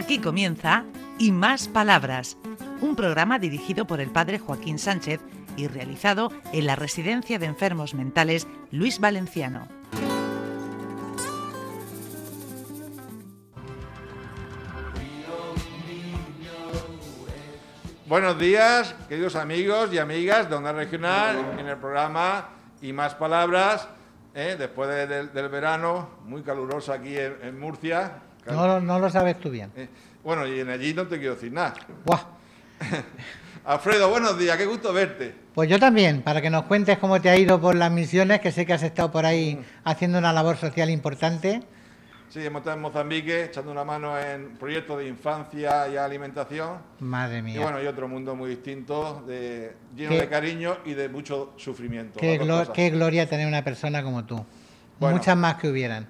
Aquí comienza Y Más Palabras, un programa dirigido por el padre Joaquín Sánchez y realizado en la Residencia de Enfermos Mentales Luis Valenciano. Buenos días, queridos amigos y amigas de Onda Regional, en el programa Y Más Palabras, ¿eh? después de- del, verano, muy caluroso aquí en Murcia. No, lo- no lo sabes tú bien. Eh, bueno, y en allí no te quiero decir nada. Buah. Alfredo, buenos días, qué gusto verte. Pues yo también, para que nos cuentes cómo te ha ido por las misiones, que sé que has estado por ahí haciendo una labor social importante. Sí, hemos estado en Mozambique echando una mano en proyectos de infancia y alimentación. Madre Y mía. bueno, hay otro mundo muy distinto, de, lleno Qué- de cariño y de mucho sufrimiento. qué, glo- gloria tener una persona como tú. Bueno. Muchas más que hubieran.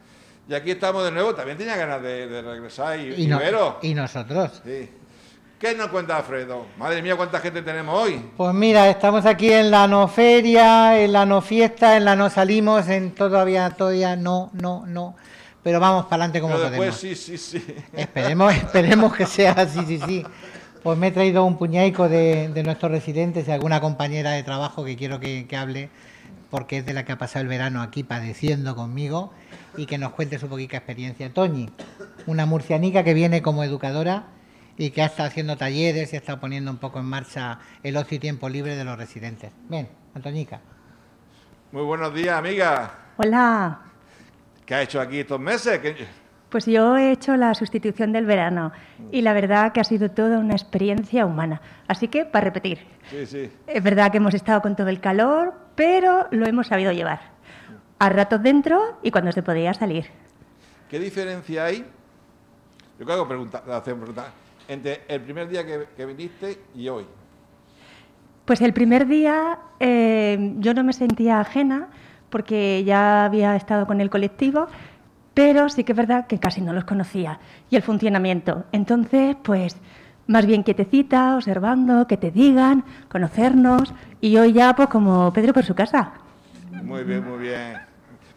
Y aquí estamos de nuevo, también tenía ganas de, de regresar. Y, Y, no- y nosotros. Sí. ¿Qué nos cuenta Alfredo? Madre mía, cuánta gente tenemos hoy. Pues mira, estamos aquí en la no feria, en la no fiesta, en la no salimos, en todavía, todavía no, no, no. Pero vamos para adelante como Pero podemos. después sí, sí, sí. Esperemos, esperemos que sea así, sí, sí. Pues me he traído un puñaico de, de nuestros residentes y alguna compañera de trabajo que quiero que, que hable, porque es de la que ha pasado el verano aquí padeciendo conmigo y que nos cuente su poquita experiencia. Toñi, una murcianica que viene como educadora y que ha estado haciendo talleres y ha estado poniendo un poco en marcha el ocio y tiempo libre de los residentes. Ven, Antoñica. Muy buenos días, amiga. Hola, ¿Qué has hecho aquí estos meses? ¿Qué- pues yo he hecho la sustitución del verano y la verdad que ha sido toda una experiencia humana. Así que, para repetir, Sí, sí. es verdad que hemos estado con todo el calor, pero lo hemos sabido llevar. A ratos dentro y cuando se podía salir. ¿Qué diferencia hay? Yo creo que pregunta, hacer pregunta. Entre el primer día que, que viniste y hoy. Pues el primer día eh, yo no me sentía ajena porque ya había estado con el colectivo, pero sí que es verdad que casi no los conocía y el funcionamiento. Entonces, pues más bien quietecita, observando, que te digan, conocernos y hoy ya pues como Pedro por su casa. Muy bien, muy bien.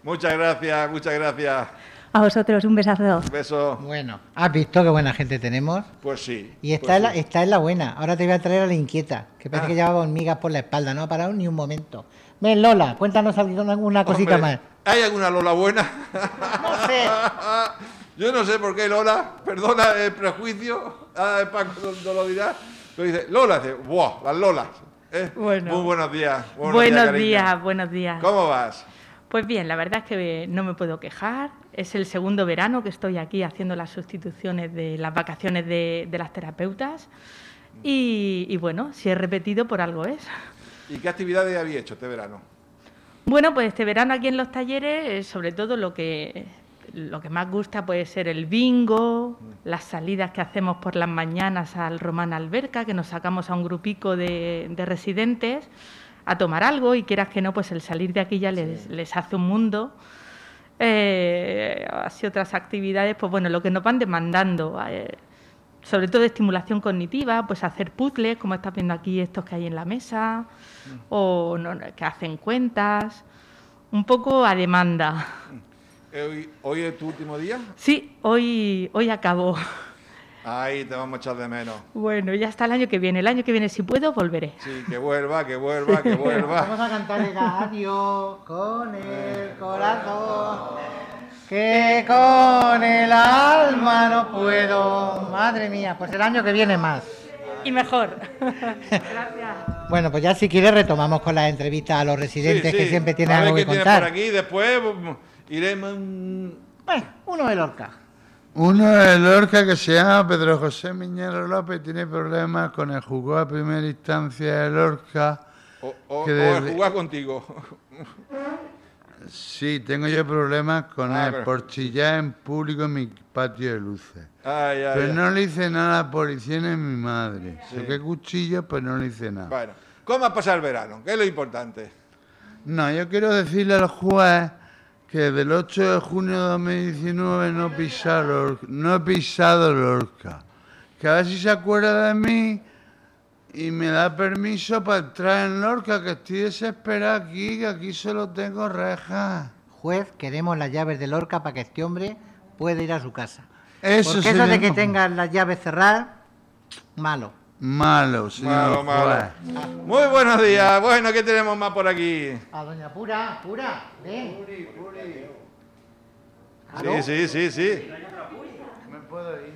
Muchas gracias, muchas gracias. A vosotros un besazo. Un beso. Bueno, ¿has visto qué buena gente tenemos? Pues sí. Y esta, pues es la, sí. esta es la buena. Ahora te voy a traer a la inquieta, que parece Ah. que llevaba hormigas por la espalda. No ha parado ni un momento. Ven, Lola, cuéntanos alguna una cosita Hombre, más. ¿Hay alguna Lola buena? No sé. Yo no sé por qué Lola, perdona el prejuicio, ah, Paco no, lo dirá, pero dice, Lola, dice, ¡buah! Las Lolas. ¿eh? Bueno. Muy buenos días. Buenos, cariño. días, buenos días. ¿Cómo vas? Pues bien, la verdad es que no me puedo quejar. Es el segundo verano que estoy aquí haciendo las sustituciones de las vacaciones de, de las terapeutas. Y, y bueno, si he repetido, por algo es. ¿Y qué actividades había hecho este verano? Bueno, pues este verano aquí en los talleres, eh, sobre todo lo que, lo que más gusta puede ser el bingo, las salidas que hacemos por las mañanas al Román Alberca, que nos sacamos a un grupico de, de residentes a tomar algo y quieras que no, pues el salir de aquí ya les, les hace un mundo. Eh, así otras actividades, pues bueno, lo que nos van demandando, eh, sobre todo de estimulación cognitiva, pues hacer puzzles, como estás viendo aquí estos que hay en la mesa, o no, no, que hacen cuentas, un poco a demanda. Eh, Hoy, hoy es tu último día. Sí, hoy, hoy acabo. Ahí te vamos a echar de menos. Bueno, ya hasta el año que viene. El año que viene, si puedo, volveré. Sí, que vuelva, que vuelva, que Vamos vuelva. a cantar el adiós con el corazón. Que con el alma no puedo. Madre mía, pues el año que viene más. Y mejor. Gracias. Bueno, pues ya si quieres retomamos con las entrevistas a los residentes Sí, que sí. siempre tienen A ver algo qué que contar. por aquí. Después mm, iremos... mm, Bueno, uno de Lorca. Uno de Lorca que se llama Pedro José Miñero López tiene problemas con el juzgado de primera instancia de Lorca. O, o- Que o desde- jugar contigo. Sí, tengo yo problemas con Ah, él pero- por chillar en público en mi patio de luces. Ay, ay, Pero no le hice nada a la policía ni a mi madre. Sí. Saqué cuchillo, pues no le hice nada. Bueno, ¿cómo ha pasado el verano? ¿Qué es lo importante? No, yo quiero decirle al juez que del 8 de junio de 2019 no, he pisado Lorca, no he pisado Lorca. Que a ver si se acuerda de mí y me da permiso para entrar en Lorca, que estoy desesperado aquí, que aquí solo tengo rejas. Juez, queremos las llaves de Lorca para que este hombre pueda ir a su casa. Eso Porque eso de que tengas las llaves cerradas, malo. Malo, señor Malo, malo. Muy buenos días. Bueno, ¿qué tenemos más por aquí? A doña Pura, Pura, ven. Sí, sí, sí, sí. ¿Me puedo ir?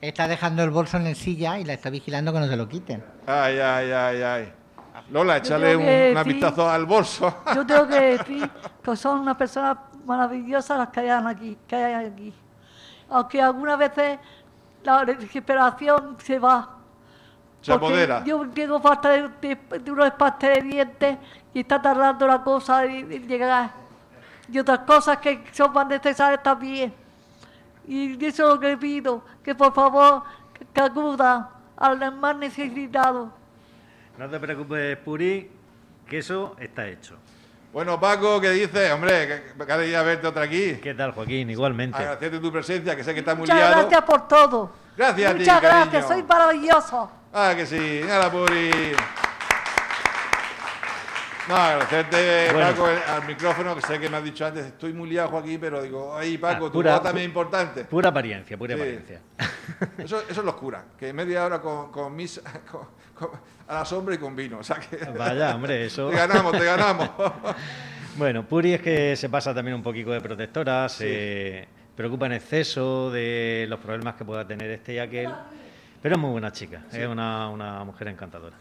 Está dejando el bolso en el silla y la está vigilando que no se lo quiten. Ay, ay, ay, ay. Lola, échale un, decir- vistazo al bolso. Yo tengo que decir que son unas personas maravillosas las que hay aquí. Que hay aquí. Aunque algunas veces la desesperación se va. Se apodera. Yo tengo falta de, de- de unos pastes de dientes y está tardando la cosa en, en llegar. Y otras cosas que son más necesarias también. Y eso es lo que pido, que por favor que, que acudan a los más necesitados. No te preocupes, Puri, que eso está hecho. Bueno, Paco, ¿qué dices? Hombre, que cada día verte otra aquí. ¿Qué tal, Joaquín? Igualmente. Agradecerte tu presencia, que sé que estás muy Muchas liado. gracias por todo. Gracias a ti, Muchas cariño. gracias, soy maravilloso. Ah, que sí. Nada, Puri. No, agradecerte, Bueno. Paco, al micrófono, que sé que me has dicho antes, estoy muy liado aquí, pero digo, ay, Paco, Ah, tu pura- voz también es importante. Pura apariencia, pura Sí. apariencia. Eso, eso es locura, que media hora con, con mis, con- con- a la sombra y con vino. O sea que Vaya, hombre, eso. te ganamos, te ganamos. Bueno, Puri es que se pasa también un poquito de protectora, se preocupa en exceso de los problemas que pueda tener este y aquel, pero es muy buena chica, es una, una mujer encantadora.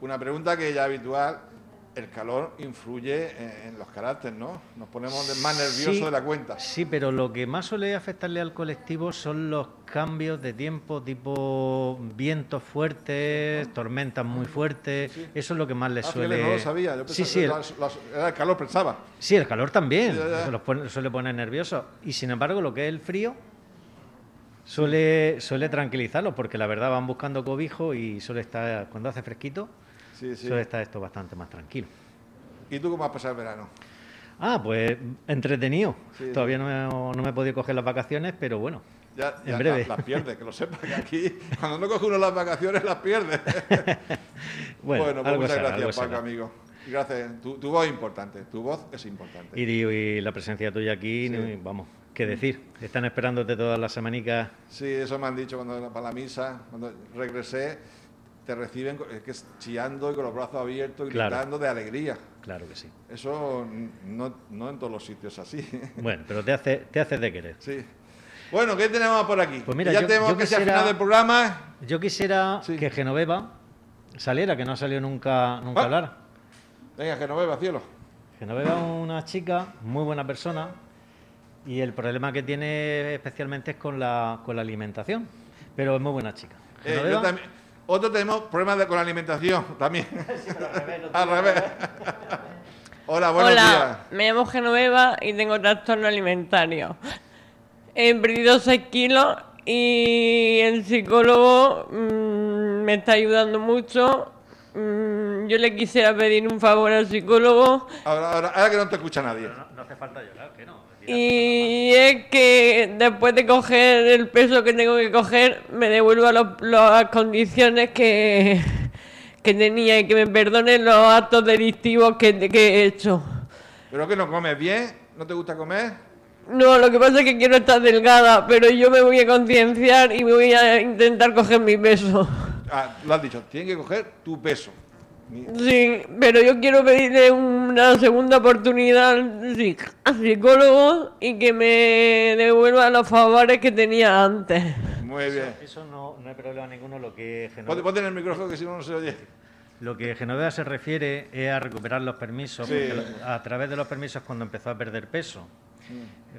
Una pregunta que ya habitual, el calor influye en, los caracteres, ¿no? Nos ponemos más nerviosos Sí, de la cuenta. Sí, pero lo que más suele afectarle al colectivo son los cambios de tiempo, tipo vientos fuertes, tormentas muy fuertes. Eso es lo que más le Ah, suele. no lo sabía, yo sí, sí, que el, las- las- era el calor, pensaba. sí, el calor también. Ya, ya. Los pone- suele poner nerviosos. Y sin embargo, lo que es el frío suele, suele tranquilizarlos, porque la verdad van buscando cobijo y suele estar, cuando hace fresquito, Sí, sí. suele estar esto bastante más tranquilo. ¿Y tú cómo has pasado el verano? Ah, pues entretenido. Sí. Todavía no me, no me he podido coger las vacaciones, pero bueno. Ya, En ya breve. Las, las pierdes, que lo sepas, que aquí, cuando no coge uno las vacaciones, las pierde. Bueno, pues algo muchas será, gracias, Paco, será. amigo. Gracias. Tu, tu voz es importante, tu voz es importante. Y, y la presencia tuya aquí, Sí. vamos, qué decir. Están esperándote todas las semanicas. Sí, eso me han dicho cuando para la misa, cuando regresé, te reciben co- es que chillando y con los brazos abiertos y Claro. gritando de alegría. Claro que sí. Eso no, no en todos los sitios así. Bueno, pero te hace, te haces de querer. sí. Bueno, ¿qué tenemos por aquí? Pues mira, ya yo- tenemos yo que quisiera- final del programa. Yo quisiera Sí. que Genoveva saliera, que no ha salido nunca, nunca Ah. a hablar. Venga, que no beba, cielo. Genoveva es una chica, muy buena persona, y el problema que tiene especialmente es con la, con la alimentación. Pero es muy buena chica. Eh, yo Genoveva- también- Otro tenemos problemas de- con la alimentación también. al revés. Hola, buenos Hola, días. me llamo Genoveva y tengo trastorno alimentario. He perdido 6 kilos y el psicólogo mm, me está ayudando mucho. Mm, yo le quisiera pedir un favor al psicólogo Ahora, ahora, ahora que no te escucha nadie. No, no hace falta llorar, que no. Y es que después de coger el peso que tengo que coger me devuelva los- las condiciones que, que tenía y que me perdonen los actos delictivos que, que he hecho. ¿Pero que no comes bien? ¿No te gusta comer? No, lo que pasa es que quiero estar delgada, pero yo me voy a concienciar y me voy a intentar coger mi peso. Ah, lo has dicho, tienes que coger tu peso. Sí, pero yo quiero pedirle una segunda oportunidad al psic- al psicólogo y que me devuelva los favores que tenía antes. Muy bien. Eso no, no hay problema ninguno. Lo que Genoveva, ponte en el micrófono que si no, no se oye. lo que Genoveva se refiere es a recuperar los permisos. Sí. porque a través de los permisos es cuando empezó a perder peso.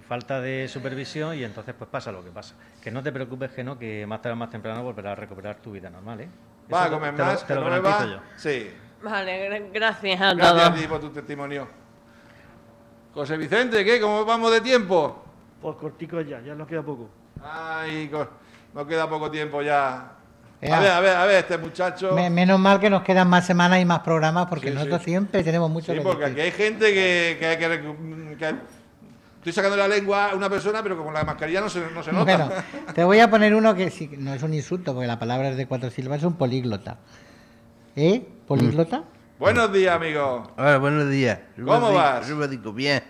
Falta de supervisión y entonces pues pasa lo que pasa. Que no te preocupes, que no, que más tarde o más temprano volverás a recuperar tu vida normal, ¿eh? ¿Va a comer te lo- más? Te lo no yo. Sí. Vale, gra- gracias a Gracias a todos. ti por tu testimonio. José Vicente, ¿qué? ¿Cómo vamos de tiempo? Pues cortico ya, ya nos queda poco. Ay, nos queda poco tiempo ya. Ea. A ver, a ver, a ver, este muchacho. Me- menos mal que nos quedan más semanas y más programas porque Sí, nosotros sí. siempre tenemos mucho Sí, que porque decir. aquí hay gente que, que hay que, que- Estoy sacando la lengua a una persona, pero como la mascarilla no se, no se nota. Bueno, te voy a poner uno que sí, no es un insulto, porque la palabra es de cuatro sílabas, es un políglota. ¿Eh? ¿Políglota? Buenos días, amigo. Hola, buenos días. ¿Cómo Rubadico, vas? Rubadico, bien.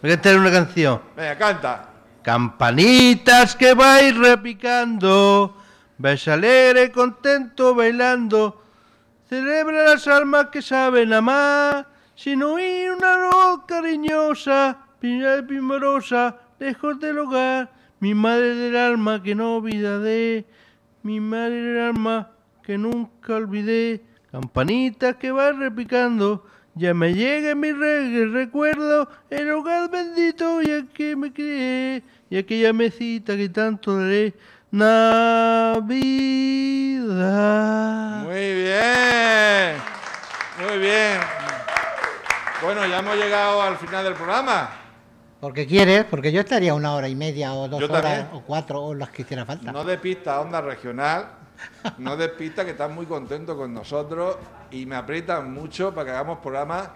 Voy a cantar una canción. Venga, canta. Campanitas que vais repicando, vais alegre, contento, bailando. Celebra las almas que saben amar, sin oír una voz cariñosa, pina primorosa, lejos del hogar. Mi madre del alma que no olvidaré, mi madre del alma que nunca olvidé. Campanitas que vais repicando, ya me llega mi reggae, recuerdo el hogar bendito y a que me crié, y aquella mesita que tanto daré. Navidad. Muy bien, muy bien. Bueno, ya hemos llegado al final del programa. Porque quieres, porque yo estaría una hora y media o dos Yo horas también. o cuatro o las que hiciera falta. No despista Onda Regional, no despista que están muy contentos con nosotros y me aprietan mucho para que hagamos programas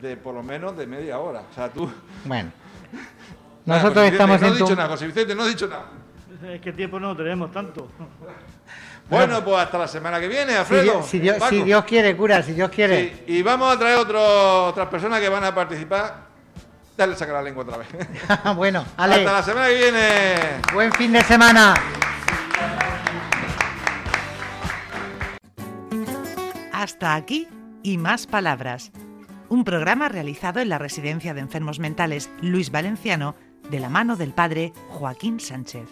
de por lo menos de media hora. O sea, tú... Bueno. Nosotros estamos No en he dicho nada, José Vicente, no he dicho nada. Es que tiempo no tenemos tanto. Bueno, pues hasta la semana que viene, Si Alfredo. Dios, si Dios- Paco. si Dios quiere, cura, si Dios quiere. Sí, y vamos a traer otro- otras personas que van a participar. Dale, saca la lengua otra vez. bueno, Ale, Hasta la semana que viene. buen fin de semana. Hasta aquí y más palabras. Un programa realizado en la Residencia de Enfermos Mentales Luis Valenciano de la mano del padre Joaquín Sánchez.